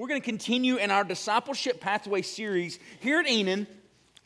we're going to continue in our discipleship pathway series here at Enon.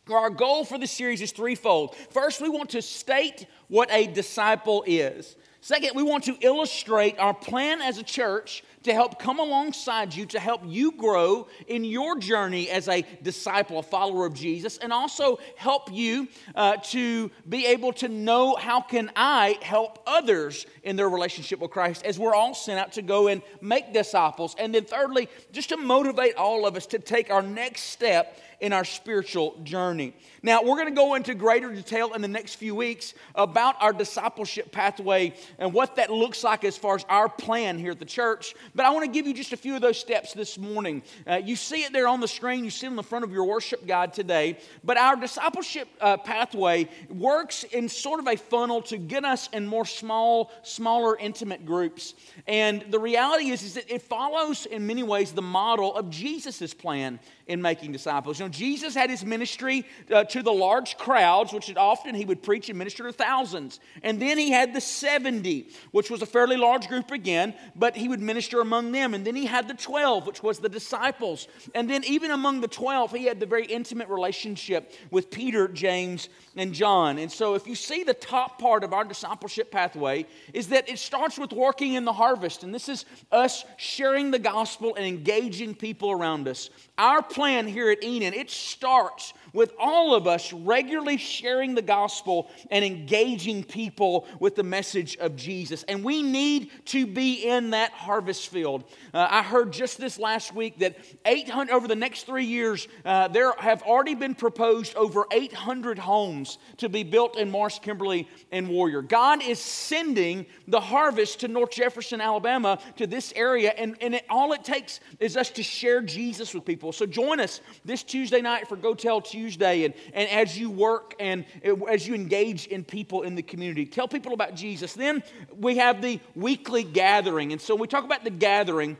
Our goal for the series is threefold. First, we want to state what a disciple is. Second, we want to illustrate our plan as a church to help come alongside you to help you grow in your journey as a disciple, a follower of Jesus, and also help you uh, to be able to know how can I help others in their relationship with Christ as we're all sent out to go and make disciples. And then thirdly, just to motivate all of us to take our next step in our spiritual journey. Now, we're going to go into greater detail in the next few weeks about our discipleship pathway and what that looks like as far as our plan here at the church. But I want to give you just a few of those steps this morning. Uh, you see it there on the screen, you see it on the front of your worship guide today. But our discipleship uh, pathway works in sort of a funnel to get us in more small, smaller, intimate groups. And the reality is, is that it follows in many ways the model of Jesus' plan in making disciples. You know, Jesus had his ministry uh, to the large crowds, which often he would preach and minister to thousands. And then he had the 70, which was a fairly large group again, but he would minister among them. And then he had the 12, which was the disciples. And then even among the 12, he had the very intimate relationship with Peter, James, and John. And so if you see the top part of our discipleship pathway is that it starts with working in the harvest. And this is us sharing the gospel and engaging people around us. Our plan here at Enon, it starts with all of us regularly sharing the gospel and engaging people with the message of Jesus. And we need to be in that harvest field. Uh, I heard just this last week that 800 over the next three years, uh, there have already been proposed over 800 homes to be built in Morris, Kimberly, and Warrior. God is sending the harvest to North Jefferson, Alabama, to this area, and, and it, all it takes is us to share Jesus with people. So join us this Tuesday night for Go Tell Tuesday. Tuesday and, and as you work and as you engage in people in the community. Tell people about Jesus. Then we have the weekly gathering. And so we talk about the gathering,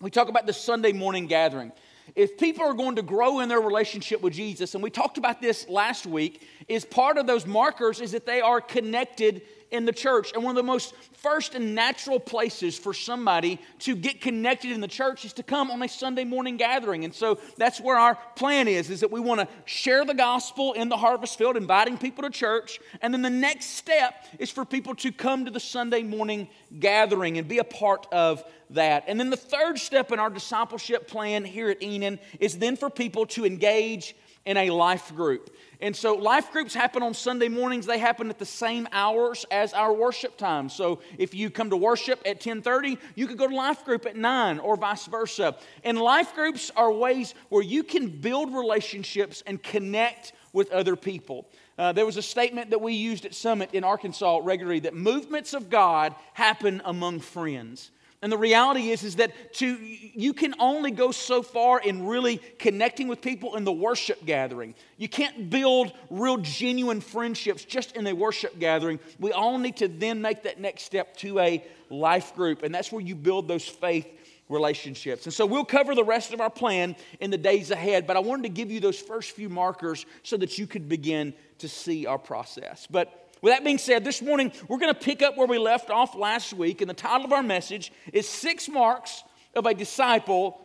we talk about the Sunday morning gathering. If people are going to grow in their relationship with Jesus, and we talked about this last week, is part of those markers is that they are connected in the church. And one of the most first and natural places for somebody to get connected in the church is to come on a Sunday morning gathering. And so that's where our plan is, is that we want to share the gospel in the harvest field, inviting people to church. And then the next step is for people to come to the Sunday morning gathering and be a part of that. And then the third step in our discipleship plan here at Enon is then for people to engage in a life group. And so life groups happen on Sunday mornings. They happen at the same hours as our worship time. So if you come to worship at 10:30, you could go to life group at 9 or vice versa. And life groups are ways where you can build relationships and connect with other people. Uh, there was a statement that we used at Summit in Arkansas regularly that movements of God happen among friends. And the reality is, is that to, you can only go so far in really connecting with people in the worship gathering. You can't build real genuine friendships just in a worship gathering. We all need to then make that next step to a life group. And that's where you build those faith relationships. And so we'll cover the rest of our plan in the days ahead, but I wanted to give you those first few markers so that you could begin to see our process. But with that being said, this morning we're going to pick up where we left off last week, and the title of our message is Six Marks of a Disciple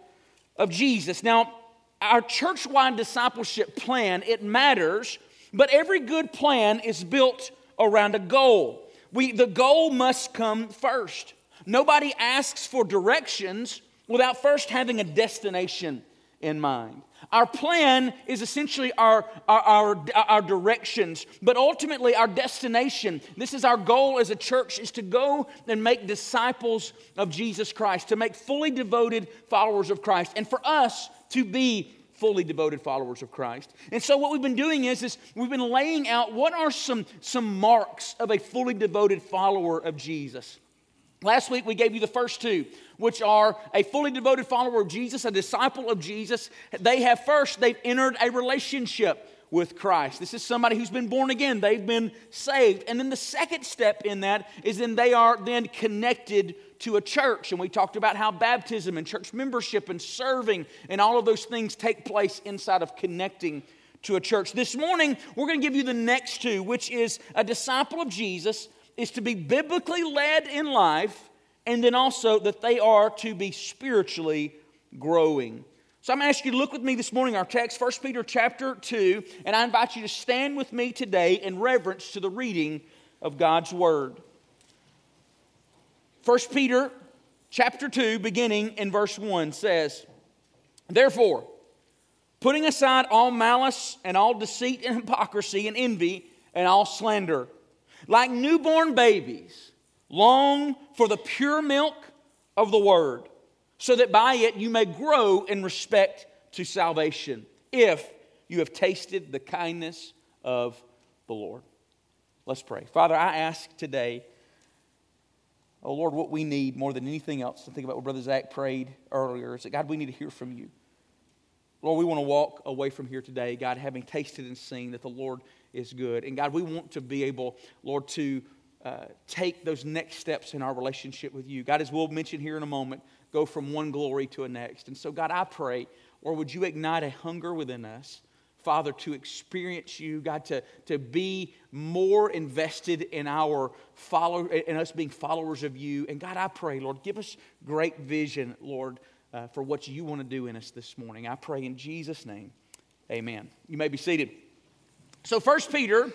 of Jesus. Now, our church wide discipleship plan, it matters, but every good plan is built around a goal. We, the goal must come first. Nobody asks for directions without first having a destination in mind. Our plan is essentially our, our, our, our, directions, but ultimately our destination. This is our goal as a church is to go and make disciples of Jesus Christ, to make fully devoted followers of Christ, and for us to be fully devoted followers of Christ. And so what we've been doing is, is we've been laying out what are some, some marks of a fully devoted follower of Jesus. Last week we gave you the first two, which are a fully devoted follower of Jesus, a disciple of Jesus. They have first, they've entered a relationship with Christ. This is somebody who's been born again, they've been saved. And then the second step in that is then they are then connected to a church. And we talked about how baptism and church membership and serving and all of those things take place inside of connecting to a church. This morning, we're going to give you the next two, which is a disciple of Jesus is to be biblically led in life, and then also that they are to be spiritually growing. So I'm going to ask you to look with me this morning, our text, 1 Peter chapter 2, and I invite you to stand with me today in reverence to the reading of God's Word. 1 Peter chapter 2, beginning in verse 1, says, Therefore, putting aside all malice and all deceit and hypocrisy and envy and all slander, like newborn babies, long for the pure milk of the Word so that by it you may grow in respect to salvation, if you have tasted the kindness of the Lord. Let's pray. Father, I ask today, oh Lord, what we need more than anything else to think about what Brother Zach prayed earlier is that God, we need to hear from you. Lord, we want to walk away from here today, God, having tasted and seen that the Lord is good. And God, we want to be able, Lord, to uh, take those next steps in our relationship with you. God, as we'll mention here in a moment, go from one glory to a next. And so, God, I pray, or would you ignite a hunger within us, Father, to experience you, God, to, to be more invested in our follow, in us being followers of you. And God, I pray, Lord, give us great vision, Lord, uh, for what you want to do in us this morning. I pray in Jesus' name. Amen. You may be seated. So, First Peter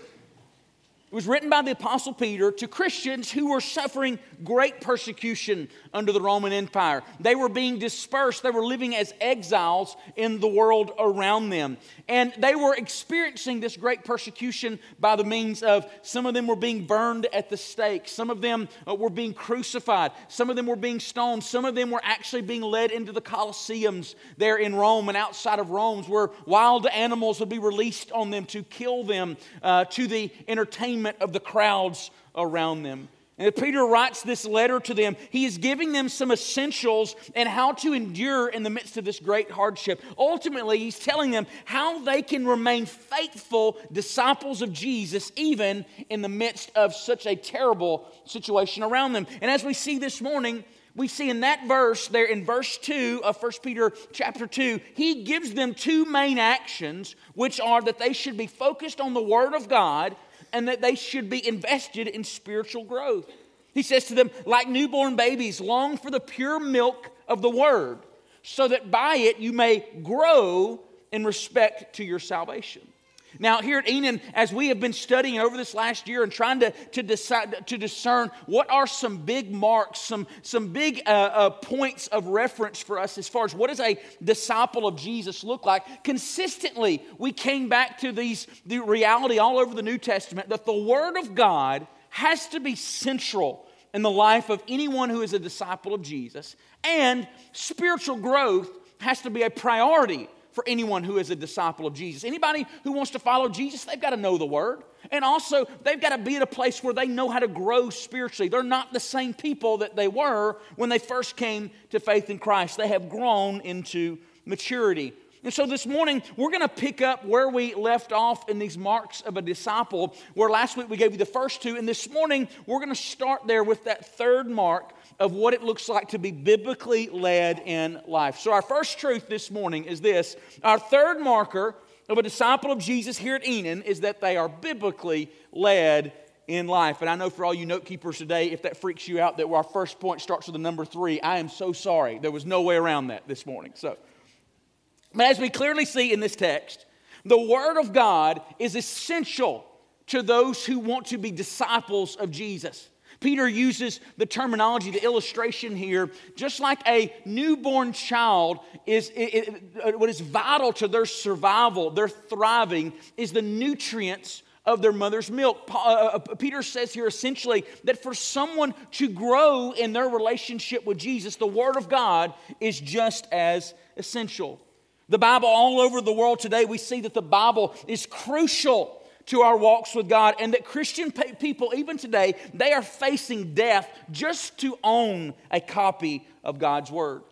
it was written by the Apostle Peter to Christians who were suffering great persecution under the Roman Empire. They were being dispersed, they were living as exiles in the world around them. And they were experiencing this great persecution by the means of some of them were being burned at the stake, some of them uh, were being crucified, some of them were being stoned, some of them were actually being led into the Colosseums there in Rome and outside of Rome, where wild animals would be released on them to kill them uh, to the entertainment entertainment of the crowds around them. And if Peter writes this letter to them, he is giving them some essentials and how to endure in the midst of this great hardship. Ultimately, he's telling them how they can remain faithful disciples of Jesus even in the midst of such a terrible situation around them. And as we see this morning, we see in that verse there in verse 2 of 1 Peter chapter 2, he gives them two main actions, which are that they should be focused on the Word of God and that they should be invested in spiritual growth. He says to them, like newborn babies, long for the pure milk of the word, so that by it you may grow in respect to your salvation. Now, here at Enon, as we have been studying over this last year and trying to, to, decide, to discern what are some big marks, some, some big uh, uh, points of reference for us as far as what does a disciple of Jesus look like, consistently we came back to these, the reality all over the New Testament that the Word of God has to be central in the life of anyone who is a disciple of Jesus, and spiritual growth has to be a priority for anyone who is a disciple of Jesus. Anybody who wants to follow Jesus, they've got to know the Word. And also, they've got to be at a place where they know how to grow spiritually. They're not the same people that they were when they first came to faith in Christ. They have grown into maturity. And so this morning, we're going to pick up where we left off in these marks of a disciple, where last week we gave you the first two. And this morning, we're going to start there with that third mark of what it looks like to be biblically led in life. So, our first truth this morning is this our third marker of a disciple of Jesus here at Enon is that they are biblically led in life. And I know for all you note keepers today, if that freaks you out that our first point starts with the number three, I am so sorry. There was no way around that this morning. So, but as we clearly see in this text, the Word of God is essential to those who want to be disciples of Jesus. Peter uses the terminology, the illustration here, just like a newborn child is it, it, what is vital to their survival, their thriving, is the nutrients of their mother's milk. Uh, uh, Peter says here essentially that for someone to grow in their relationship with Jesus, the Word of God is just as essential. The Bible, all over the world today, we see that the Bible is crucial to our walks with God, and that Christian people, even today, they are facing death just to own a copy of God's Word.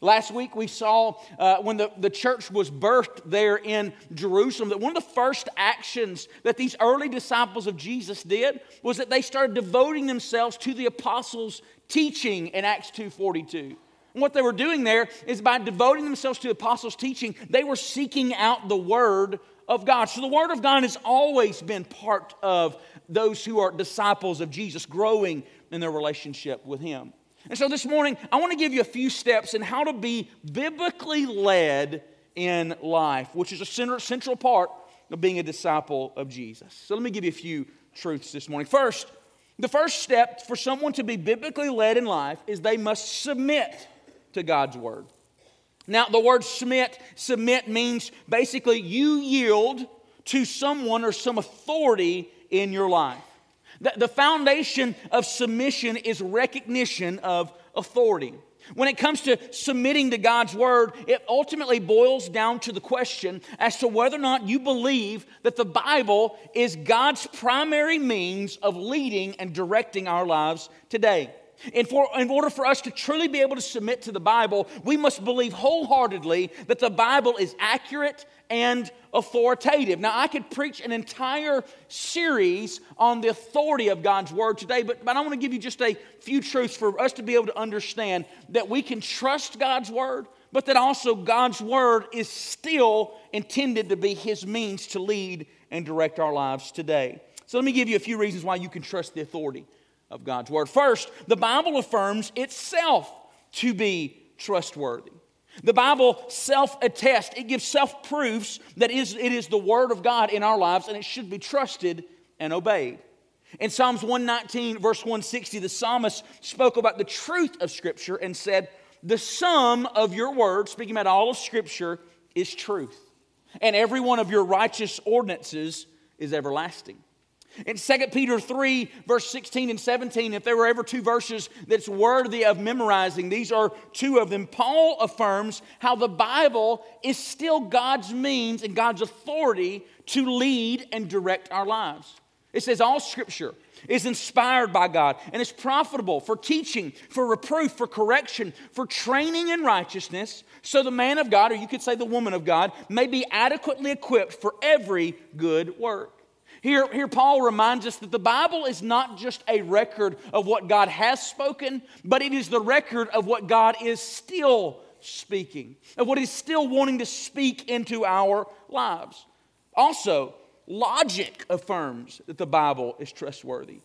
Last week we saw uh, when the, the church was birthed there in Jerusalem that one of the first actions that these early disciples of Jesus did was that they started devoting themselves to the apostles' teaching in Acts 2.42. What they were doing there is by devoting themselves to the apostles' teaching, they were seeking out the Word of God. So the Word of God has always been part of those who are disciples of Jesus, growing in their relationship with Him. And so this morning, I want to give you a few steps in how to be biblically led in life, which is a central part of being a disciple of Jesus. So let me give you a few truths this morning. First, the first step for someone to be biblically led in life is they must submit to God's word. Now, the word submit, submit means basically you yield to someone or some authority in your life. The, the foundation of submission is recognition of authority. When it comes to submitting to God's word, it ultimately boils down to the question as to whether or not you believe that the Bible is God's primary means of leading and directing our lives today. For, in order for us to truly be able to submit to the Bible, we must believe wholeheartedly that the Bible is accurate and authoritative. Now, I could preach an entire series on the authority of God's Word today, but, but I want to give you just a few truths for us to be able to understand that we can trust God's Word, but that also God's Word is still intended to be His means to lead and direct our lives today. So, let me give you a few reasons why you can trust the authority of God's Word. First, the Bible affirms itself to be trustworthy. The Bible self attests, it gives self proofs that it is the Word of God in our lives and it should be trusted and obeyed. In Psalms 119, verse 160, the psalmist spoke about the truth of Scripture and said, The sum of your word, speaking about all of Scripture, is truth. And every one of your righteous ordinances is everlasting. In 2 Peter 3, verse 16 and 17, if there were ever two verses that's worthy of memorizing, these are two of them. Paul affirms how the Bible is still God's means and God's authority to lead and direct our lives. It says, All scripture is inspired by God and is profitable for teaching, for reproof, for correction, for training in righteousness, so the man of God, or you could say the woman of God, may be adequately equipped for every good work. Here, here, Paul reminds us that the Bible is not just a record of what God has spoken, but it is the record of what God is still speaking, of what He's still wanting to speak into our lives. Also, logic affirms that the Bible is trustworthy.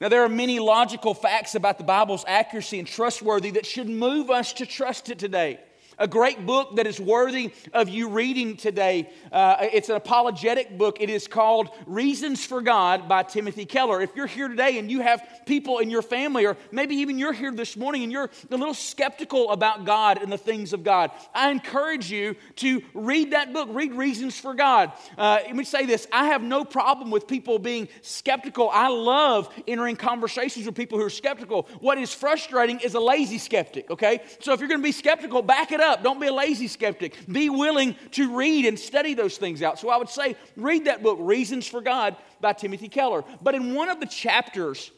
Now, there are many logical facts about the Bible's accuracy and trustworthy that should move us to trust it today. A great book that is worthy of you reading today. Uh, it's an apologetic book. It is called Reasons for God by Timothy Keller. If you're here today and you have people in your family, or maybe even you're here this morning and you're a little skeptical about God and the things of God, I encourage you to read that book. Read Reasons for God. Uh, let me say this I have no problem with people being skeptical. I love entering conversations with people who are skeptical. What is frustrating is a lazy skeptic, okay? So if you're going to be skeptical, back it up. Don't be a lazy skeptic. Be willing to read and study those things out. So I would say, read that book, Reasons for God by Timothy Keller. But in one of the chapters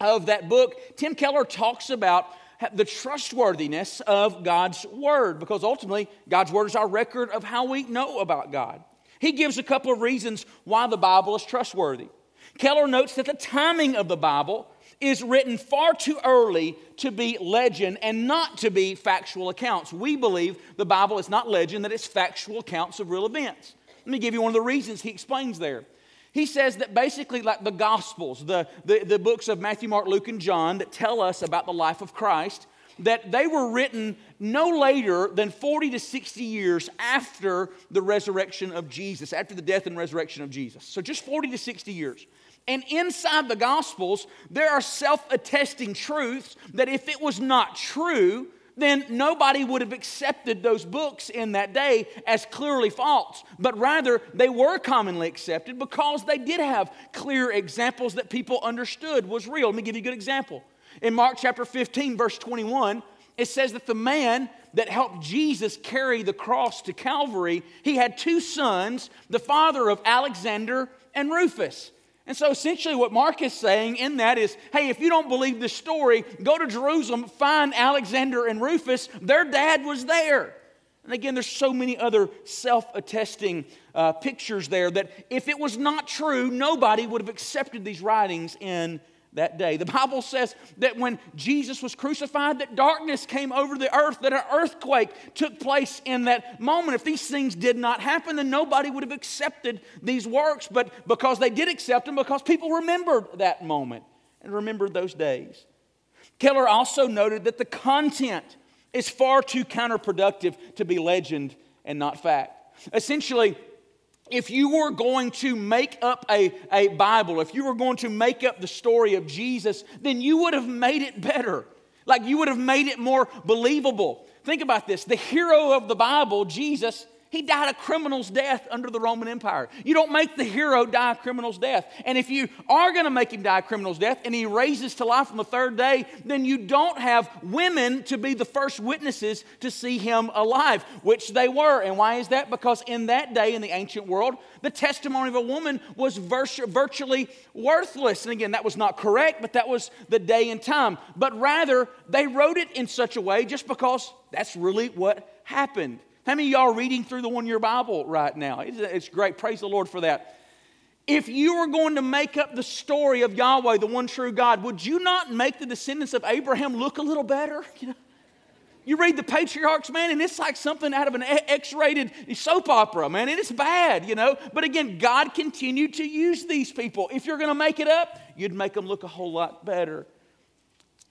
of that book, Tim Keller talks about the trustworthiness of God's Word, because ultimately, God's Word is our record of how we know about God. He gives a couple of reasons why the Bible is trustworthy. Keller notes that the timing of the Bible is written far too early to be legend and not to be factual accounts. We believe the Bible is not legend, that it's factual accounts of real events. Let me give you one of the reasons he explains there. He says that basically, like the Gospels, the, the, the books of Matthew, Mark, Luke, and John that tell us about the life of Christ, that they were written no later than 40 to 60 years after the resurrection of Jesus, after the death and resurrection of Jesus. So just 40 to 60 years. And inside the Gospels, there are self attesting truths that if it was not true, then nobody would have accepted those books in that day as clearly false. But rather, they were commonly accepted because they did have clear examples that people understood was real. Let me give you a good example. In Mark chapter 15, verse 21, it says that the man that helped Jesus carry the cross to Calvary, he had two sons, the father of Alexander and Rufus. And so essentially, what Mark is saying in that is hey, if you don't believe this story, go to Jerusalem, find Alexander and Rufus. Their dad was there. And again, there's so many other self attesting uh, pictures there that if it was not true, nobody would have accepted these writings in that day. The Bible says that when Jesus was crucified, that darkness came over the earth, that an earthquake took place in that moment. If these things did not happen, then nobody would have accepted these works. But because they did accept them, because people remembered that moment and remembered those days. Keller also noted that the content is far too counterproductive to be legend and not fact. Essentially, if you were going to make up a, a Bible, if you were going to make up the story of Jesus, then you would have made it better. Like you would have made it more believable. Think about this the hero of the Bible, Jesus, he died a criminal's death under the Roman Empire. You don't make the hero die a criminal's death. And if you are going to make him die a criminal's death and he raises to life on the third day, then you don't have women to be the first witnesses to see him alive, which they were. And why is that? Because in that day in the ancient world, the testimony of a woman was virtually worthless. And again, that was not correct, but that was the day and time. But rather, they wrote it in such a way just because that's really what happened. How many of y'all are reading through the one year Bible right now? It's, great. Praise the Lord for that. If you were going to make up the story of Yahweh, the one true God, would you not make the descendants of Abraham look a little better? You, know? you read the patriarchs, man, and it's like something out of an X rated soap opera, man, it's bad, you know. But again, God continued to use these people. If you're going to make it up, you'd make them look a whole lot better.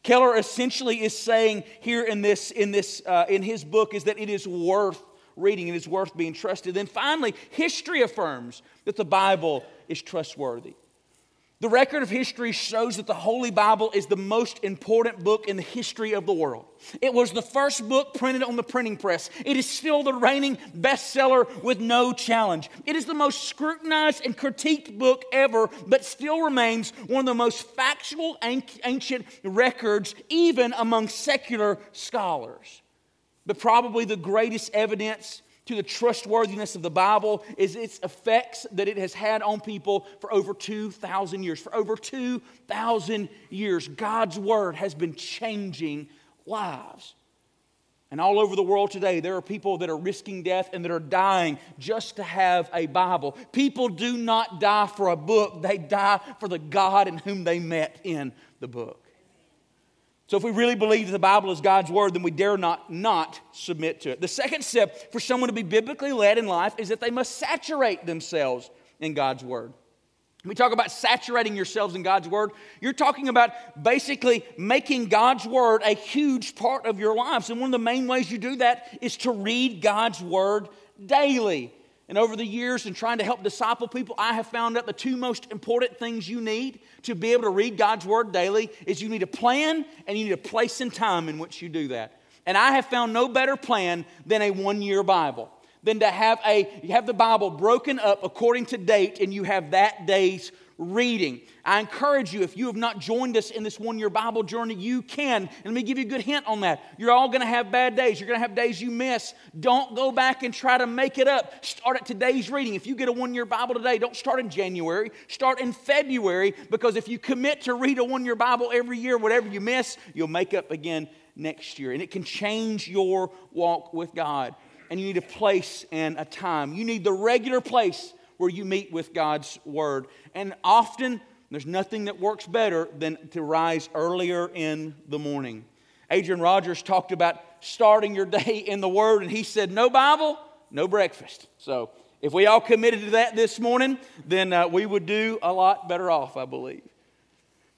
Keller essentially is saying here in this, in this, uh, in his book is that it is worth reading, it is worth being trusted. Then finally, history affirms that the Bible is trustworthy. The record of history shows that the Holy Bible is the most important book in the history of the world. It was the first book printed on the printing press. It is still the reigning bestseller with no challenge. It is the most scrutinized and critiqued book ever, but still remains one of the most factual ancient records, even among secular scholars. But probably the greatest evidence to the trustworthiness of the Bible is its effects that it has had on people for over 2,000 years. For over 2,000 years, God's Word has been changing lives. And all over the world today, there are people that are risking death and that are dying just to have a Bible. People do not die for a book, they die for the God in whom they met in the book. So, if we really believe the Bible is God's Word, then we dare not not submit to it. The second step for someone to be biblically led in life is that they must saturate themselves in God's Word. When we talk about saturating yourselves in God's Word, you're talking about basically making God's Word a huge part of your lives. And one of the main ways you do that is to read God's Word daily. And over the years, in trying to help disciple people, I have found out the two most important things you need to be able to read God's Word daily is you need a plan and you need a place and time in which you do that. And I have found no better plan than a one year Bible, than to have, a, you have the Bible broken up according to date and you have that day's reading. I encourage you, if you have not joined us in this one year Bible journey, you can. And let me give you a good hint on that. You're all going to have bad days. You're going to have days you miss. Don't go back and try to make it up. Start at today's reading. If you get a one year Bible today, don't start in January. Start in February because if you commit to read a one year Bible every year, whatever you miss, you'll make up again next year. And it can change your walk with God. And you need a place and a time. You need the regular place where you meet with God's Word. And often, there's nothing that works better than to rise earlier in the morning. Adrian Rogers talked about starting your day in the Word, and he said, No Bible, no breakfast. So, if we all committed to that this morning, then uh, we would do a lot better off, I believe.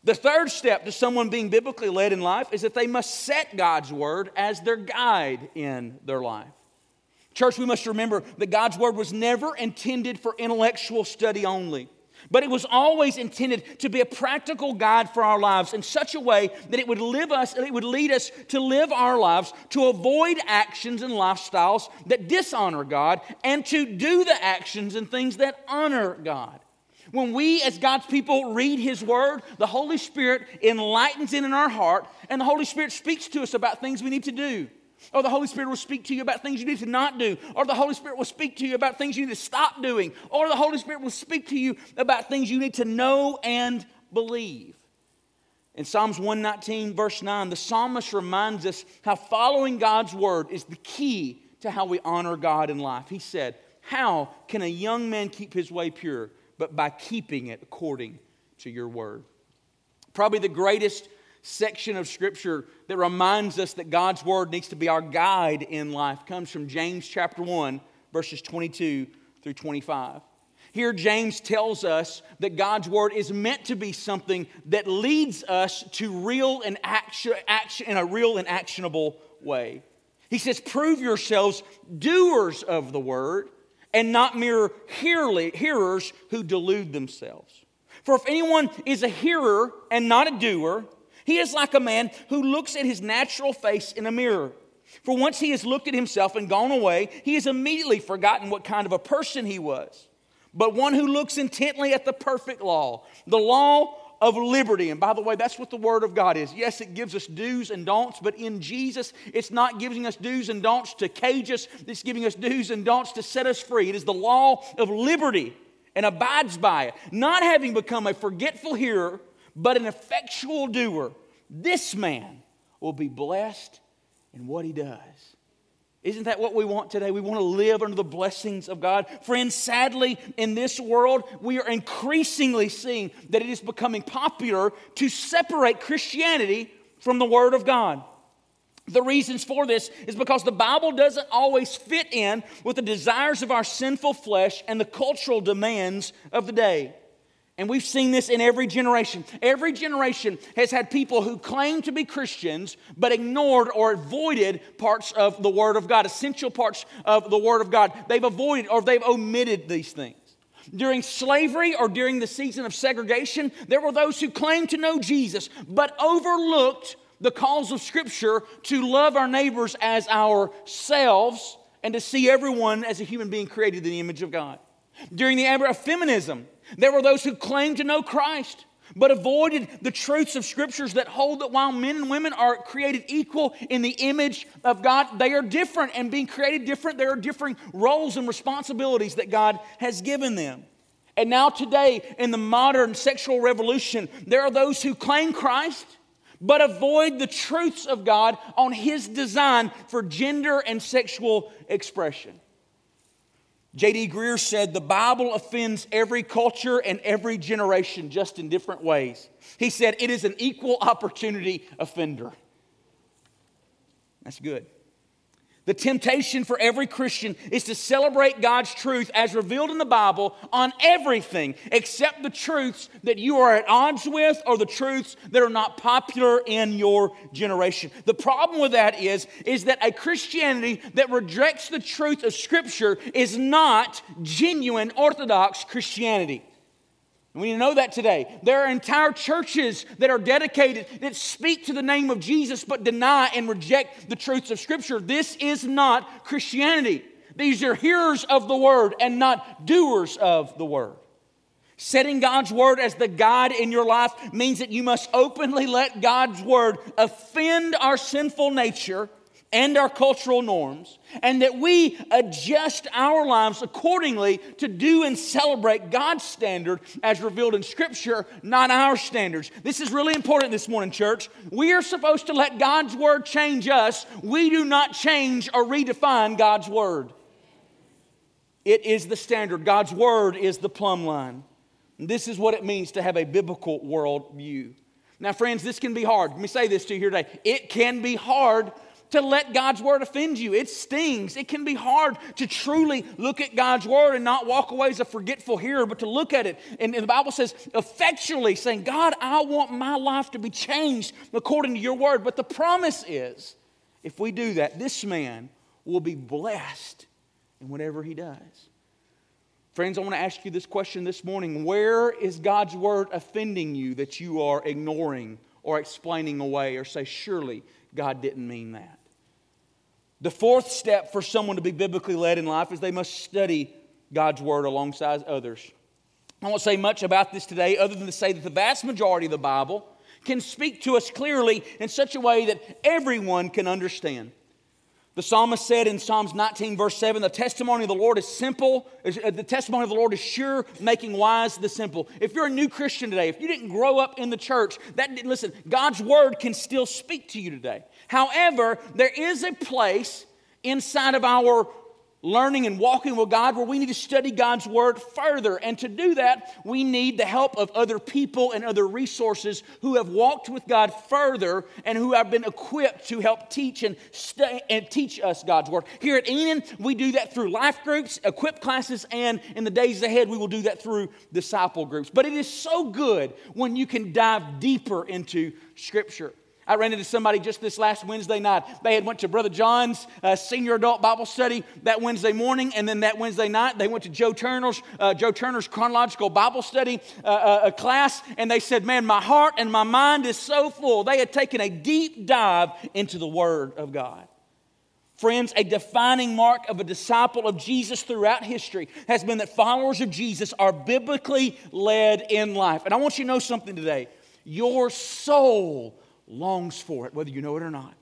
The third step to someone being biblically led in life is that they must set God's Word as their guide in their life. Church, we must remember that God's Word was never intended for intellectual study only, but it was always intended to be a practical guide for our lives in such a way that it would live us, it would lead us to live our lives to avoid actions and lifestyles that dishonor God and to do the actions and things that honor God. When we, as God's people, read His Word, the Holy Spirit enlightens it in our heart, and the Holy Spirit speaks to us about things we need to do. Or the Holy Spirit will speak to you about things you need to not do. Or the Holy Spirit will speak to you about things you need to stop doing. Or the Holy Spirit will speak to you about things you need to know and believe. In Psalms 119, verse 9, the psalmist reminds us how following God's word is the key to how we honor God in life. He said, How can a young man keep his way pure? But by keeping it according to your word. Probably the greatest section of Scripture that reminds us that God's Word needs to be our guide in life comes from James chapter 1, verses 22 through 25. Here, James tells us that God's word is meant to be something that leads us to real and action, action in a real and actionable way. He says, Prove yourselves doers of the word and not mere hearers who delude themselves. For if anyone is a hearer and not a doer, he is like a man who looks at his natural face in a mirror. For once he has looked at himself and gone away, he has immediately forgotten what kind of a person he was but one who looks intently at the perfect law, the law of liberty. And by the way, that's what the Word of God is. Yes, it gives us do's and don'ts, but in Jesus, it's not giving us do's and don'ts to cage us, it's giving us do's and don'ts to set us free. It is the law of liberty and abides by it, not having become a forgetful hearer, but an effectual doer. This man will be blessed in what he does. Isn't that what we want today? We want to live under the blessings of God. Friends, sadly, in this world, we are increasingly seeing that it is becoming popular to separate Christianity from the Word of God. The reasons for this is because the Bible doesn't always fit in with the desires of our sinful flesh and the cultural demands of the day. And we've seen this in every generation. Every generation has had people who claim to be Christians but ignored or avoided parts of the Word of God, essential parts of the Word of God. They've avoided or they've omitted these things. During slavery or during the season of segregation, there were those who claimed to know Jesus but overlooked the calls of Scripture to love our neighbors as ourselves and to see everyone as a human being created in the image of God. During the era of feminism, there were those who claimed to know Christ, but avoided the truths of scriptures that hold that while men and women are created equal in the image of God, they are different. And being created different, there are differing roles and responsibilities that God has given them. And now, today, in the modern sexual revolution, there are those who claim Christ, but avoid the truths of God on His design for gender and sexual expression. J.D. Greear said the Bible offends every culture and every generation just in different ways. He said it is an equal opportunity offender. That's good. The temptation for every Christian is to celebrate God's truth as revealed in the Bible on everything except the truths that you are at odds with or the truths that are not popular in your generation. The problem with that is, is that a Christianity that rejects the truth of Scripture is not genuine Orthodox Christianity. We need to know that today. There are entire churches that are dedicated, that speak to the name of Jesus, but deny and reject the truths of Scripture. This is not Christianity. These are hearers of the word and not doers of the word. Setting God's word as the guide in your life means that you must openly let God's word offend our sinful nature and our cultural norms, and that we adjust our lives accordingly to do and celebrate God's standard as revealed in Scripture, not our standards. This is really important this morning, church. We are supposed to let God's Word change us. We do not change or redefine God's Word. It is the standard. God's Word is the plumb line. this is what it means to have a biblical worldview. Now, friends, this can be hard. Let me say this to you here today. It can be hard to let God's word offend you. It stings. It can be hard to truly look at God's word and not walk away as a forgetful hearer, but to look at it. And, the Bible says, effectually saying, God, I want my life to be changed according to your word. But the promise is, if we do that, this man will be blessed in whatever he does. Friends, I want to ask you this question this morning. Where is God's word offending you that you are ignoring or explaining away or say, surely God didn't mean that? The fourth step for someone to be biblically led in life is they must study God's word alongside others. I won't say much about this today other than to say that the vast majority of the Bible can speak to us clearly in such a way that everyone can understand. The psalmist said in Psalms 19, verse 7, the testimony of the Lord is simple. Uh, the testimony of the Lord is sure, making wise the simple. If you're a new Christian today, if you didn't grow up in the church, that listen, God's word can still speak to you today. However, there is a place inside of our learning and walking with God where we need to study God's Word further. And to do that, we need the help of other people and other resources who have walked with God further and who have been equipped to help teach and, and teach us God's Word. Here at Enon, we do that through life groups, equip classes, and in the days ahead, we will do that through disciple groups. But it is so good when you can dive deeper into Scripture. I ran into somebody just this last Wednesday night. They had went to Brother John's uh, senior adult Bible study that Wednesday morning, and then that Wednesday night they went to Joe Turner's uh, Joe Turner's chronological Bible study uh, uh class, and they said, "Man, my heart and my mind is so full." They had taken a deep dive into the Word of God. Friends, a defining mark of a disciple of Jesus throughout history has been that followers of Jesus are biblically led in life. And I want you to know something today. Your soul longs for it, whether you know it or not.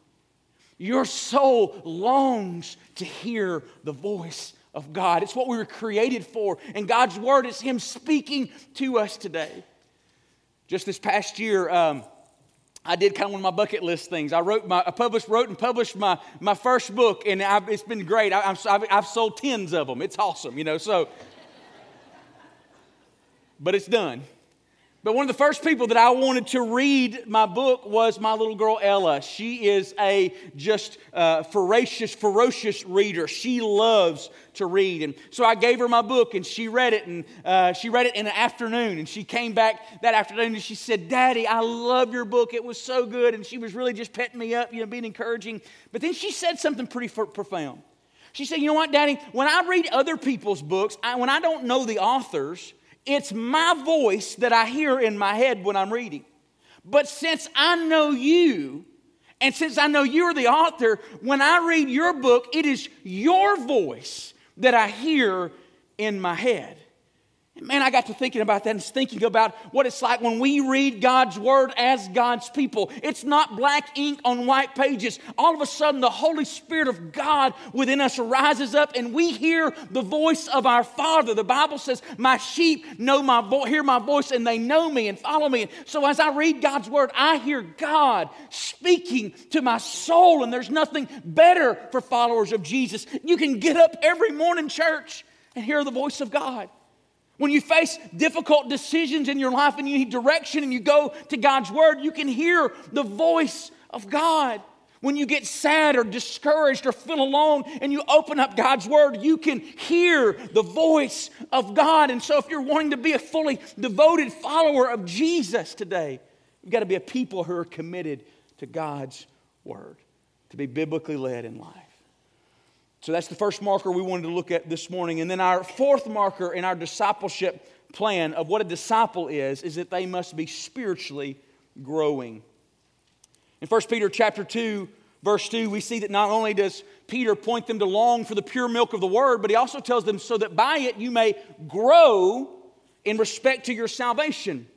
Your soul longs to hear the voice of God. It's what we were created for. And God's word is Him speaking to us today. Just this past year, um, I did kind of one of my bucket list things. I wrote my, I published, wrote and published my, my first book, and I've, it's been great. I, have I've sold tens of them. It's awesome, you know. So, but it's done. But one of the first people that I wanted to read my book was my little girl Ella. She is a just uh, ferocious, ferocious reader. She loves to read, and so I gave her my book, and she read it, and uh, she read it in an afternoon. And she came back that afternoon, and she said, "Daddy, I love your book. It was so good." And she was really just petting me up, you know, being encouraging. But then she said something pretty profound. She said, "You know what, Daddy? When I read other people's books, I, when I don't know the authors." It's my voice that I hear in my head when I'm reading. But since I know you, and since I know you're the author, when I read your book, it is your voice that I hear in my head. Man, I got to thinking about that and thinking about what it's like when we read God's Word as God's people. It's not black ink on white pages. All of a sudden, the Holy Spirit of God within us rises up and we hear the voice of our Father. The Bible says, My sheep know my vo- hear my voice and they know me and follow me. So as I read God's Word, I hear God speaking to my soul, and there's nothing better for followers of Jesus. You can get up every morning, church, and hear the voice of God. When you face difficult decisions in your life and you need direction and you go to God's Word, you can hear the voice of God. When you get sad or discouraged or feel alone and you open up God's Word, you can hear the voice of God. And so, if you're wanting to be a fully devoted follower of Jesus today, you've got to be a people who are committed to God's Word, to be biblically led in life. So that's the first marker we wanted to look at this morning. And then our fourth marker in our discipleship plan of what a disciple is is that they must be spiritually growing. In 1 Peter chapter 2, verse 2, we see that not only does Peter point them to long for the pure milk of the word, but he also tells them so that by it you may grow in respect to your salvation.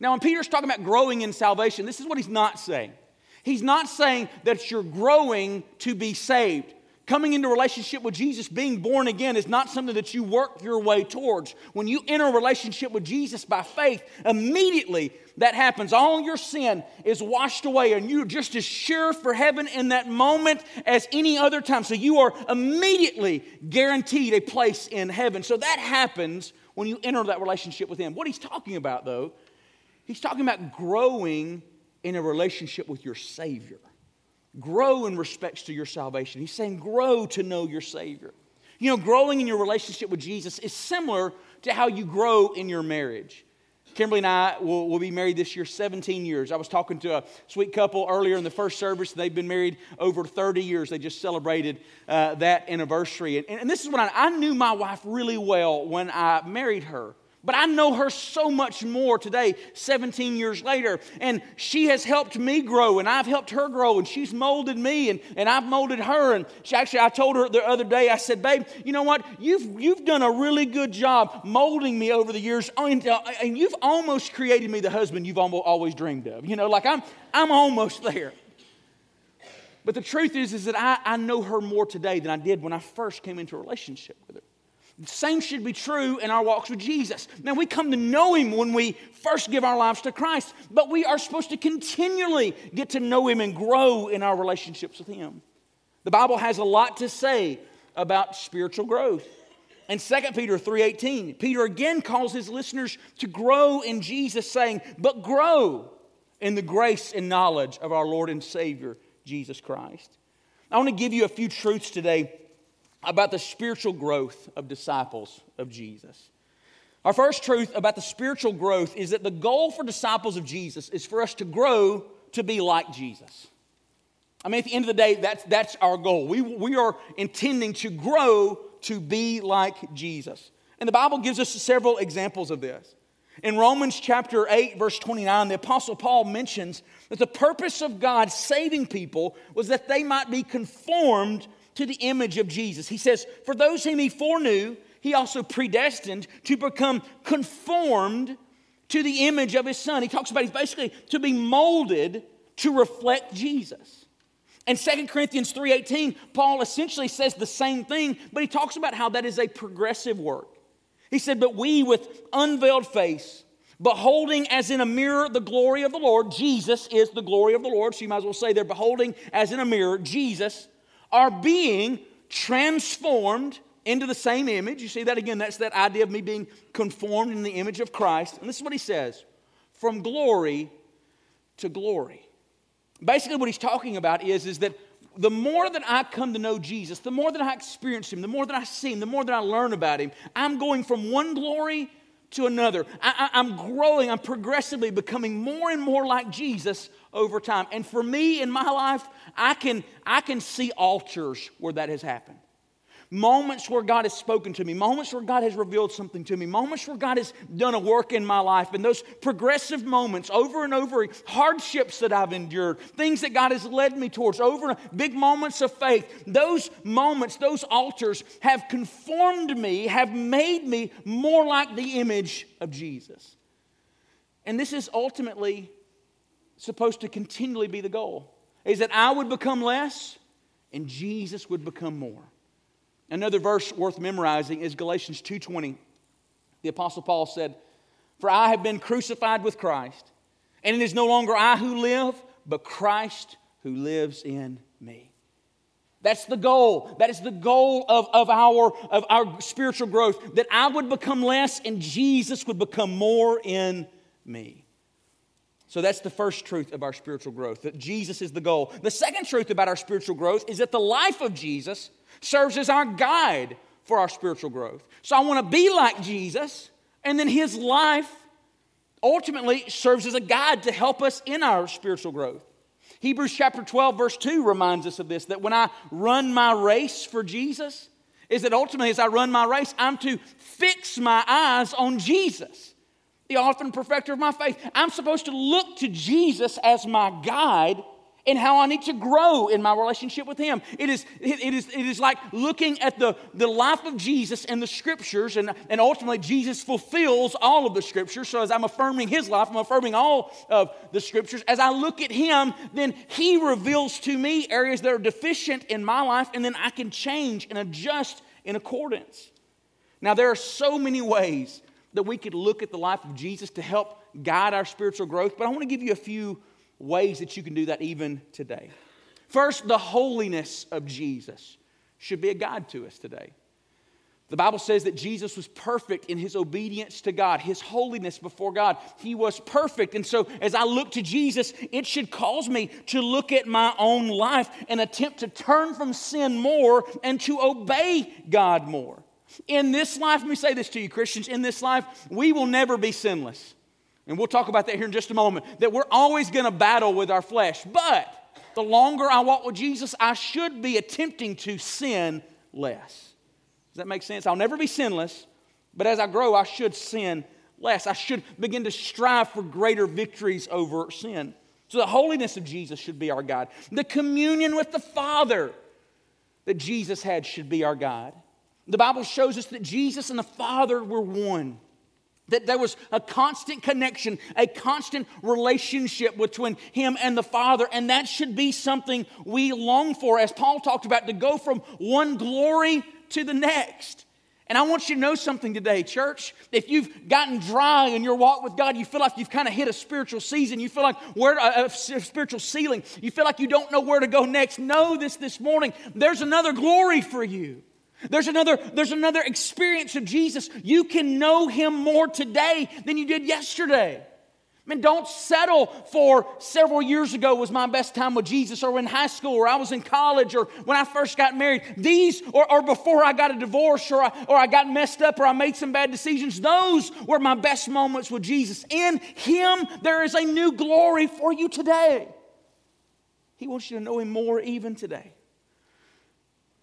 Now, when Peter's talking about growing in salvation, this is what he's not saying. He's not saying that you're growing to be saved. Coming into relationship with Jesus, being born again, is not something that you work your way towards. When you enter a relationship with Jesus by faith, immediately that happens. All your sin is washed away, and you're just as sure for heaven in that moment as any other time. So you are immediately guaranteed a place in heaven. So that happens when you enter that relationship with Him. What He's talking about, though, He's talking about growing in a relationship with your Savior grow in respects to your salvation. He's saying, grow to know your Savior. You know, growing in your relationship with Jesus is similar to how you grow in your marriage. Kimberly and I will, will, be married this year 17 years. I was talking to a sweet couple earlier in the first service. They've been married over 30 years. They just celebrated uh, that anniversary. And, and, this is what I, I knew my wife really well when I married her. But I know her so much more today, 17 years later. And she has helped me grow, and I've helped her grow, and she's molded me, and, and I've molded her. And she actually, I told her the other day, I said, Babe, you know what? You've, you've done a really good job molding me over the years, and, uh, and you've almost created me the husband you've almost, always dreamed of. You know, like I'm, I'm almost there. But the truth is, is that I, I know her more today than I did when I first came into a relationship with her. Same should be true in our walks with Jesus. Now, we come to know Him when we first give our lives to Christ, but we are supposed to continually get to know Him and grow in our relationships with Him. The Bible has a lot to say about spiritual growth. In 2 Peter 3:18, Peter again calls his listeners to grow in Jesus saying, "But grow in the grace and knowledge of our Lord and Savior Jesus Christ." I want to give you a few truths today about the spiritual growth of disciples of Jesus. Our first truth about the spiritual growth is that the goal for disciples of Jesus is for us to grow to be like Jesus. I mean, at the end of the day, that's, that's our goal. We, we are intending to grow to be like Jesus. And the Bible gives us several examples of this. In Romans chapter 8, verse 29, the Apostle Paul mentions that the purpose of God saving people was that they might be conformed to the image of Jesus. He says, For those whom he foreknew, he also predestined to become conformed to the image of his son. He talks about he's basically to be molded to reflect Jesus. In 2 Corinthians 3:18, Paul essentially says the same thing, but he talks about how that is a progressive work. He said, "But we with unveiled face, beholding as in a mirror the glory of the Lord, Jesus is the glory of the Lord." So you might as well say they're beholding as in a mirror Jesus are being transformed into the same image. You see that again, that's that idea of me being conformed in the image of Christ. And this is what he says from glory to glory. Basically, what he's talking about is, is that the more that I come to know Jesus, the more that I experience him, the more that I see him, the more that I learn about him, I'm going from one glory to another. I, am growing, I'm progressively becoming more and more like Jesus over time. And for me in my life, I can, I can see altars where that has happened. Moments where God has spoken to me, moments where God has revealed something to me, moments where God has done a work in my life, and those progressive moments over and over, hardships that I've endured, things that God has led me towards, over big moments of faith, those moments, those altars have conformed me, have made me more like the image of Jesus. And this is ultimately supposed to continually be the goal is that I would become less and Jesus would become more. Another verse worth memorizing is Galatians 2:20. The apostle Paul said, "For I have been crucified with Christ, and it is no longer I who live, but Christ who lives in me." That's the goal. That is the goal of, of, our, of our spiritual growth, that I would become less and Jesus would become more in me. So that's the first truth of our spiritual growth, that Jesus is the goal. The second truth about our spiritual growth is that the life of Jesus serves as our guide for our spiritual growth. So I want to be like Jesus, and then his life ultimately serves as a guide to help us in our spiritual growth. Hebrews chapter 12, verse 2 reminds us of this that when I run my race for Jesus, is that ultimately as I run my race, I'm to fix my eyes on Jesus, the author and perfecter of my faith. I'm supposed to look to Jesus as my guide and how I need to grow in my relationship with Him. It is, it is, it is like looking at the, the life of Jesus and the scriptures, and, and ultimately Jesus fulfills all of the scriptures. So as I'm affirming His life, I'm affirming all of the scriptures. As I look at Him, then He reveals to me areas that are deficient in my life, and then I can change and adjust in accordance. Now, there are so many ways that we could look at the life of Jesus to help guide our spiritual growth, but I want to give you a few ways that you can do that even today. First, the holiness of Jesus should be a guide to us today. The Bible says that Jesus was perfect in his obedience to God, his holiness before God. He was perfect. And so, as I look to Jesus, it should cause me to look at my own life and attempt to turn from sin more and to obey God more. In this life, let me say this to you, Christians in this life, we will never be sinless. And we'll talk about that here in just a moment. That we're always going to battle with our flesh. But the longer I walk with Jesus, I should be attempting to sin less. Does that make sense? I'll never be sinless, but as I grow, I should sin less. I should begin to strive for greater victories over sin. So the holiness of Jesus should be our guide. The communion with the Father that Jesus had should be our guide. The Bible shows us that Jesus and the Father were one. That there was a constant connection, a constant relationship between him and the Father, and that should be something we long for, as Paul talked about, to go from one glory to the next. And I want you to know something today, church. If you've gotten dry in your walk with God, you feel like you've kind of hit a spiritual season, you feel like where a, spiritual ceiling, you feel like you don't know where to go next. Know this this morning. There's another glory for you. There's another, there's another experience of Jesus. You can know him more today than you did yesterday. I mean, don't settle for several years ago was my best time with Jesus, or in high school, or I was in college, or when I first got married. These, or, or before I got a divorce, or I, or I got messed up, or I made some bad decisions. Those were my best moments with Jesus. In Him, there is a new glory for you today. He wants you to know Him more even today.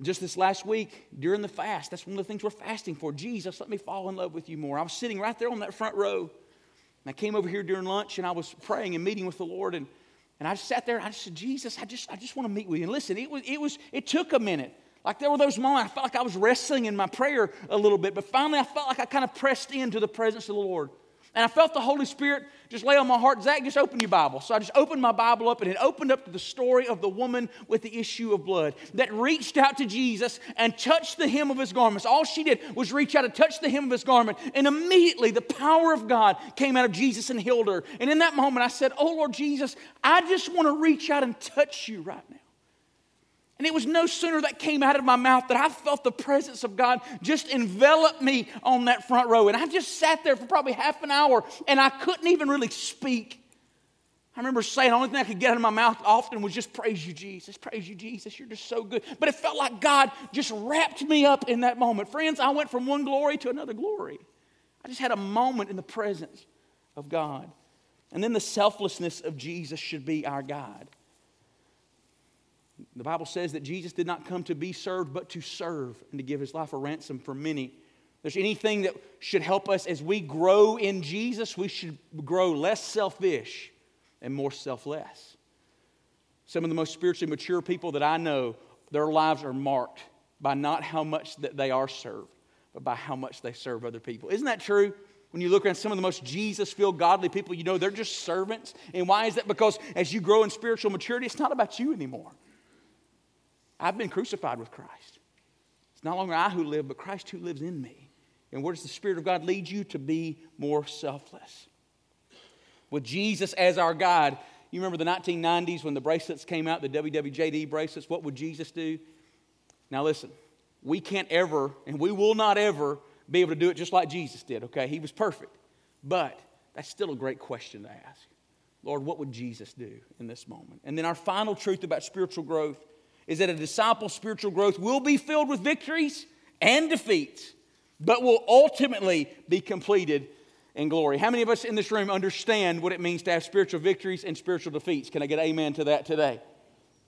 Just this last week, during the fast, that's one of the things we're fasting for. Jesus, let me fall in love with you more. I was sitting right there on that front row. And I came over here during lunch and I was praying and meeting with the Lord. And, and I just sat there and I just said, Jesus, I just, I just want to meet with you. And listen, it was, it was, it took a minute. Like there were those moments I felt like I was wrestling in my prayer a little bit, but finally I felt like I kind of pressed into the presence of the Lord. And I felt the Holy Spirit just lay on my heart, Zach, just open your Bible. So I just opened my Bible up, and it opened up to the story of the woman with the issue of blood that reached out to Jesus and touched the hem of his garments. All she did was reach out and touch the hem of his garment, and immediately the power of God came out of Jesus and healed her. And in that moment, I said, Oh, Lord Jesus, I just want to reach out and touch you right now. And it was no sooner that came out of my mouth that I felt the presence of God just envelop me on that front row. And I just sat there for probably half an hour and I couldn't even really speak. I remember saying the only thing I could get out of my mouth often was just praise you, Jesus. Praise you, Jesus. You're just so good. But it felt like God just wrapped me up in that moment. Friends, I went from one glory to another glory. I just had a moment in the presence of God. And then the selflessness of Jesus should be our guide. The Bible says that Jesus did not come to be served, but to serve and to give his life a ransom for many. there's anything that should help us as we grow in Jesus, we should grow less selfish and more selfless. Some of the most spiritually mature people that I know, their lives are marked by not how much that they are served, but by how much they serve other people. Isn't that true? When you look around some of the most Jesus filled, godly people, you know they're just servants. And why is that? Because as you grow in spiritual maturity, it's not about you anymore. I've been crucified with Christ. It's no longer I who live, but Christ who lives in me. And where does the Spirit of God lead you? To be more selfless. With Jesus as our guide, you remember the 1990s when the bracelets came out, the WWJD bracelets? What would Jesus do? Now, listen, we can't ever, and we will not ever, be able to do it just like Jesus did, okay? He was perfect. But that's still a great question to ask. Lord, what would Jesus do in this moment? And then our final truth about spiritual growth is that a disciple's spiritual growth will be filled with victories and defeats, but will ultimately be completed in glory. How many of us in this room understand what it means to have spiritual victories and spiritual defeats? Can I get amen to that today?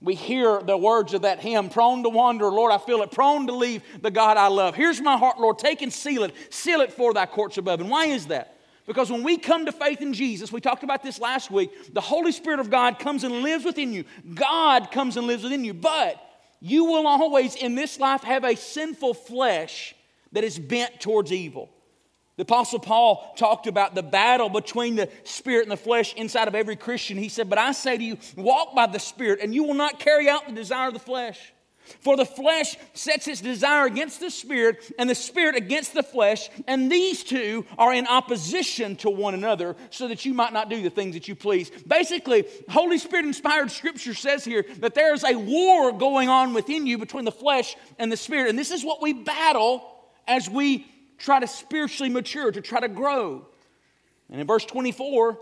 We hear the words of that hymn, prone to wander, Lord, I feel it, prone to leave the God I love. Here's my heart, Lord, take and seal it, seal it for thy courts above. And why is that? Because when we come to faith in Jesus, we talked about this last week, the Holy Spirit of God comes and lives within you. God comes and lives within you. But you will always in this life have a sinful flesh that is bent towards evil. The Apostle Paul talked about the battle between the spirit and the flesh inside of every Christian. He said, But I say to you, walk by the spirit, and you will not carry out the desire of the flesh. For the flesh sets its desire against the spirit, and the spirit against the flesh, and these two are in opposition to one another, so that you might not do the things that you please. Basically, Holy Spirit inspired scripture says here that there is a war going on within you between the flesh and the spirit. And this is what we battle as we try to spiritually mature, to try to grow. And in verse 24,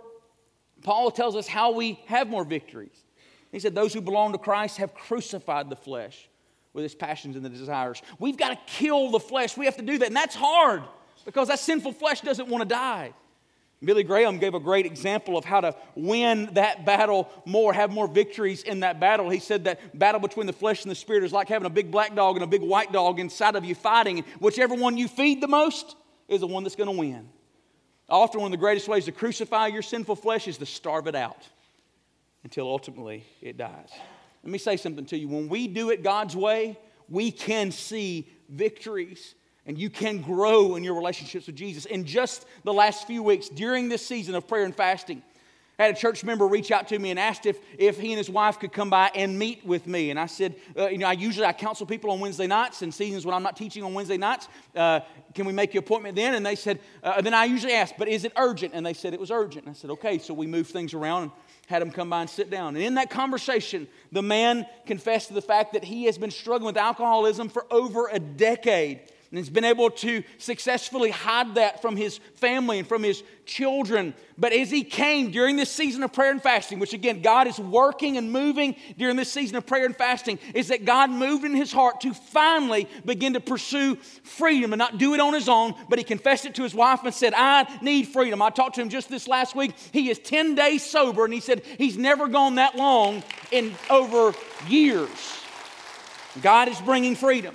Paul tells us how we have more victories. He said, Those who belong to Christ have crucified the flesh with its passions and the desires. We've got to kill the flesh. We have to do that. And that's hard because that sinful flesh doesn't want to die. Billy Graham gave a great example of how to win that battle more, have more victories in that battle. He said that battle between the flesh and the spirit is like having a big black dog and a big white dog inside of you fighting. Whichever one you feed the most is the one that's going to win. Often, one of the greatest ways to crucify your sinful flesh is to starve it out until ultimately it dies. Let me say something to you. When we do it God's way, we can see victories and you can grow in your relationships with Jesus. In just the last few weeks during this season of prayer and fasting, I had a church member reach out to me and asked if, if he and his wife could come by and meet with me. And I said, uh, you know, I usually I counsel people on Wednesday nights and seasons when I'm not teaching on Wednesday nights. Uh, can we make your appointment then? And they said, uh, then I usually ask, but is it urgent? And they said it was urgent. And I said, okay. So we moved things around and had him come by and sit down. And in that conversation, the man confessed to the fact that he has been struggling with alcoholism for over a decade and he's been able to successfully hide that from his family and from his children. But as he came during this season of prayer and fasting, which again, God is working and moving during this season of prayer and fasting, is that God moved in his heart to finally begin to pursue freedom and not do it on his own, but he confessed it to his wife and said, I need freedom. I talked to him just this last week. He is 10 days sober, and he said he's never gone that long in over years. God is bringing freedom.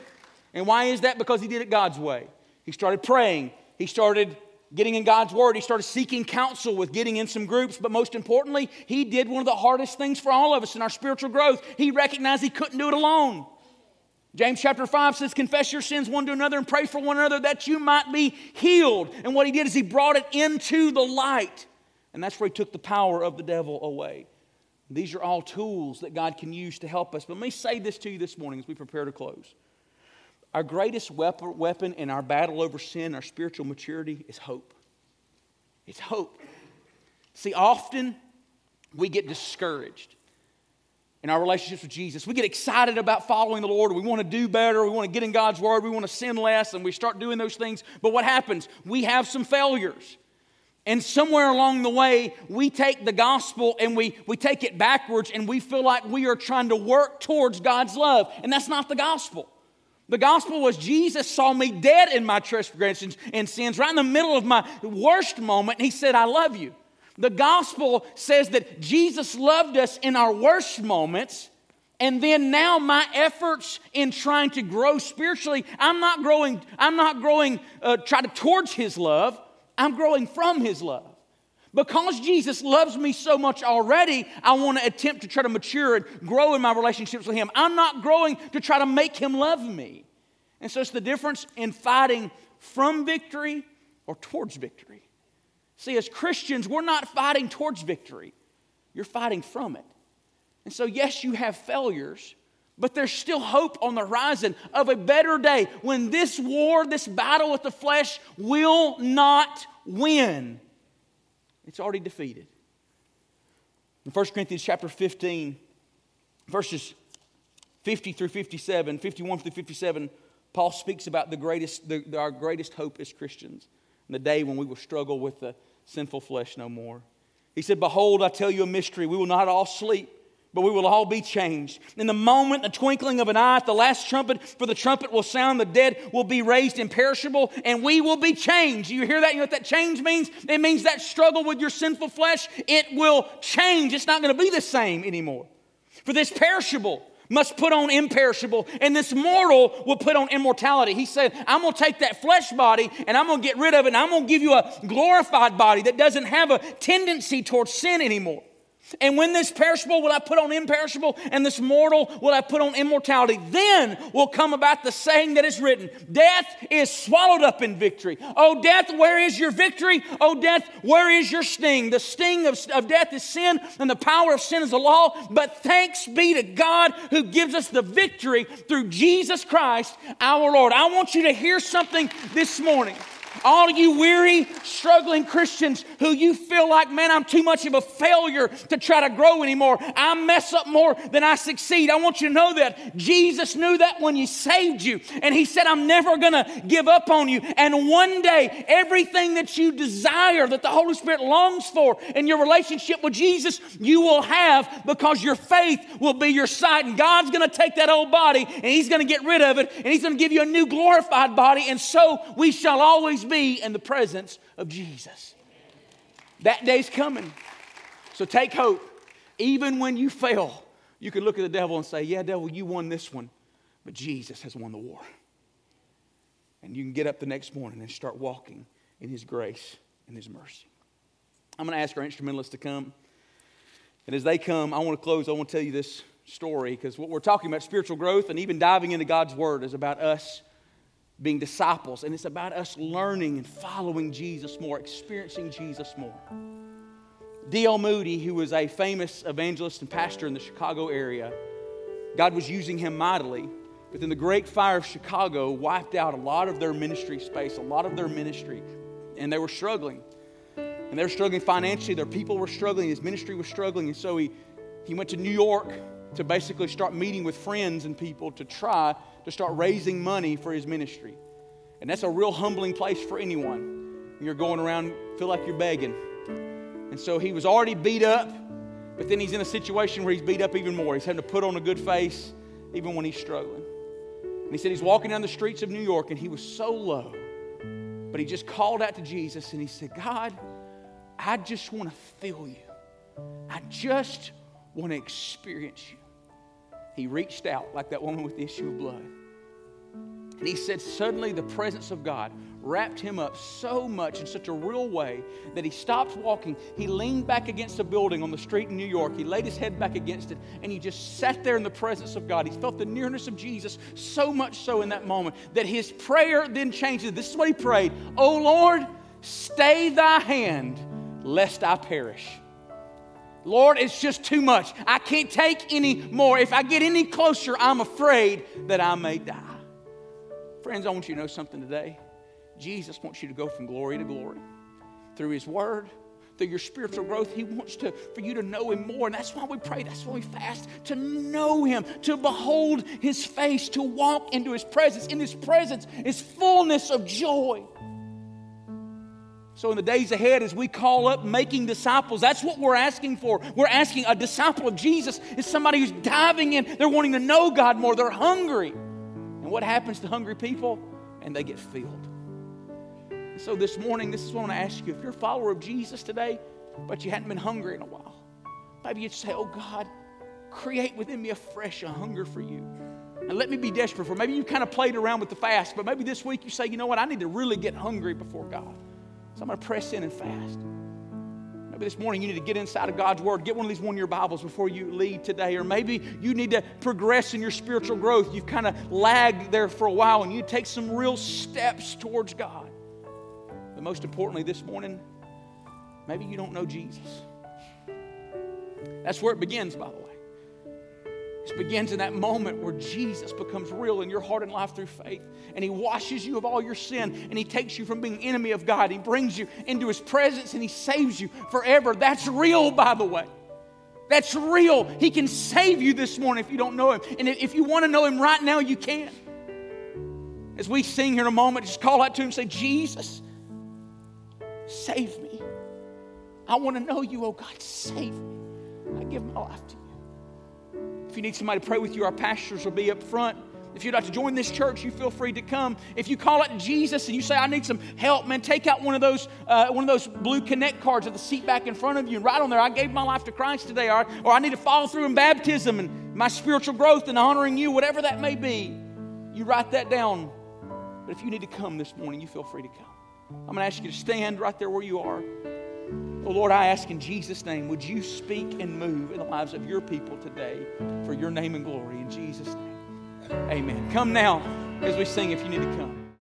And why is that? Because he did it God's way. He started praying, he started getting in God's word, he started seeking counsel with getting in some groups, but most importantly, he did one of the hardest things for all of us in our spiritual growth. He recognized he couldn't do it alone. James chapter 5 says, Confess your sins one to another and pray for one another that you might be healed. And what he did is he brought it into the light. And that's where he took the power of the devil away. These are all tools that God can use to help us. But let me say this to you this morning as we prepare to close. Our greatest weapon in our battle over sin, our spiritual maturity, is hope. It's hope. See, often we get discouraged in our relationships with Jesus. We get excited about following the Lord. We want to do better. We want to get in God's Word. We want to sin less, and we start doing those things. But what happens? We have some failures. And somewhere along the way, we take the gospel and we, we take it backwards, and we feel like we are trying to work towards God's love. And that's not the gospel. The gospel was Jesus saw me dead in my transgressions and sins, right in the middle of my worst moment, and he said, I love you. The gospel says that Jesus loved us in our worst moments, and then now my efforts in trying to grow spiritually, I'm not growing, I'm not growing uh, try to towards his love, I'm growing from his love. Because Jesus loves me so much already, I want to attempt to try to mature and grow in my relationships with Him. I'm not growing to try to make Him love me. And so it's the difference in fighting from victory or towards victory. See, as Christians, we're not fighting towards victory, you're fighting from it. And so, yes, you have failures, but there's still hope on the horizon of a better day when this war, this battle with the flesh, will not win. It's already defeated. In 1 Corinthians chapter 15, verses 50 through 57, 51 through 57, Paul speaks about the greatest, the, our greatest hope as Christians, the day when we will struggle with the sinful flesh no more. He said, Behold, I tell you a mystery. We will not all sleep but we will all be changed. In the moment, the twinkling of an eye, at the last trumpet, for the trumpet will sound, the dead will be raised imperishable, and we will be changed. You hear that? You know what that change means? It means that struggle with your sinful flesh, it will change. It's not going to be the same anymore. For this perishable must put on imperishable, and this mortal will put on immortality. He said, I'm going to take that flesh body and I'm going to get rid of it, and I'm going to give you a glorified body that doesn't have a tendency towards sin anymore. And when this perishable will I put on imperishable, and this mortal will I put on immortality, then will come about the saying that is written Death is swallowed up in victory. Oh, death, where is your victory? Oh, death, where is your sting? The sting of, of death is sin, and the power of sin is the law. But thanks be to God who gives us the victory through Jesus Christ our Lord. I want you to hear something this morning. All you weary, struggling Christians who you feel like, man, I'm too much of a failure to try to grow anymore. I mess up more than I succeed. I want you to know that. Jesus knew that when He saved you. And He said, I'm never going to give up on you. And one day, everything that you desire, that the Holy Spirit longs for in your relationship with Jesus, you will have because your faith will be your sight. And God's going to take that old body and He's going to get rid of it and He's going to give you a new glorified body. And so we shall always be in the presence of Jesus. That day's coming. So take hope. Even when you fail, you can look at the devil and say, Yeah, devil, you won this one, but Jesus has won the war. And you can get up the next morning and start walking in his grace and his mercy. I'm going to ask our instrumentalists to come. And as they come, I want to close. I want to tell you this story because what we're talking about, spiritual growth and even diving into God's Word, is about us being disciples, and it's about us learning and following Jesus more, experiencing Jesus more. D.L. Moody, who was a famous evangelist and pastor in the Chicago area, God was using him mightily. But then the Great Fire of Chicago wiped out a lot of their ministry space, a lot of their ministry, and they were struggling. And they were struggling financially, their people were struggling, his ministry was struggling, and so he, he went to New York to basically start meeting with friends and people to try to start raising money for his ministry. And that's a real humbling place for anyone. You're going around, feel like you're begging. And so he was already beat up, but then he's in a situation where he's beat up even more. He's having to put on a good face even when he's struggling. And he said he's walking down the streets of New York and he was so low, but he just called out to Jesus and he said, God, I just want to feel you. I just want to experience you. He reached out like that woman with the issue of blood. And he said, suddenly the presence of God wrapped him up so much in such a real way that he stopped walking. He leaned back against a building on the street in New York. He laid his head back against it and he just sat there in the presence of God. He felt the nearness of Jesus so much so in that moment that his prayer then changed. This is what he prayed Oh Lord, stay thy hand lest I perish. Lord, it's just too much. I can't take any more. If I get any closer, I'm afraid that I may die. Friends, I want you to know something today. Jesus wants you to go from glory to glory through His Word, through your spiritual growth. He wants to for you to know Him more, and that's why we pray. That's why we fast to know Him, to behold His face, to walk into His presence. In His presence is fullness of joy. So, in the days ahead, as we call up making disciples, that's what we're asking for. We're asking a disciple of Jesus is somebody who's diving in. They're wanting to know God more. They're hungry. And what happens to hungry people? And they get filled. So, this morning, this is what I want to ask you. If you're a follower of Jesus today, but you hadn't been hungry in a while, maybe you'd say, Oh God, create within me a fresh a hunger for you. And let me be desperate for. Maybe you kind of played around with the fast, but maybe this week you say, you know what, I need to really get hungry before God. So I'm going to press in and fast. Maybe this morning you need to get inside of God's Word. Get one of these one year Bibles before you leave today. Or maybe you need to progress in your spiritual growth. You've kind of lagged there for a while and you take some real steps towards God. But most importantly, this morning, maybe you don't know Jesus. That's where it begins, by the way. It begins in that moment where Jesus becomes real in your heart and life through faith. And He washes you of all your sin and He takes you from being enemy of God. He brings you into His presence and He saves you forever. That's real, by the way. That's real. He can save you this morning if you don't know Him. And if you want to know Him right now, you can. As we sing here in a moment, just call out to Him and say, Jesus, save me. I want to know you, oh God, save me. I give my life to you. If you need somebody to pray with you, our pastors will be up front. If you'd like to join this church, you feel free to come. If you call out Jesus and you say, I need some help, man, take out one of those, uh, one of those blue connect cards at the seat back in front of you and write on there, I gave my life to Christ today, or, or I need to follow through in baptism and my spiritual growth and honoring you, whatever that may be. You write that down. But if you need to come this morning, you feel free to come. I'm going to ask you to stand right there where you are. Oh Lord, I ask in Jesus' name, would you speak and move in the lives of your people today for your name and glory in Jesus' name? Amen. Come now as we sing if you need to come.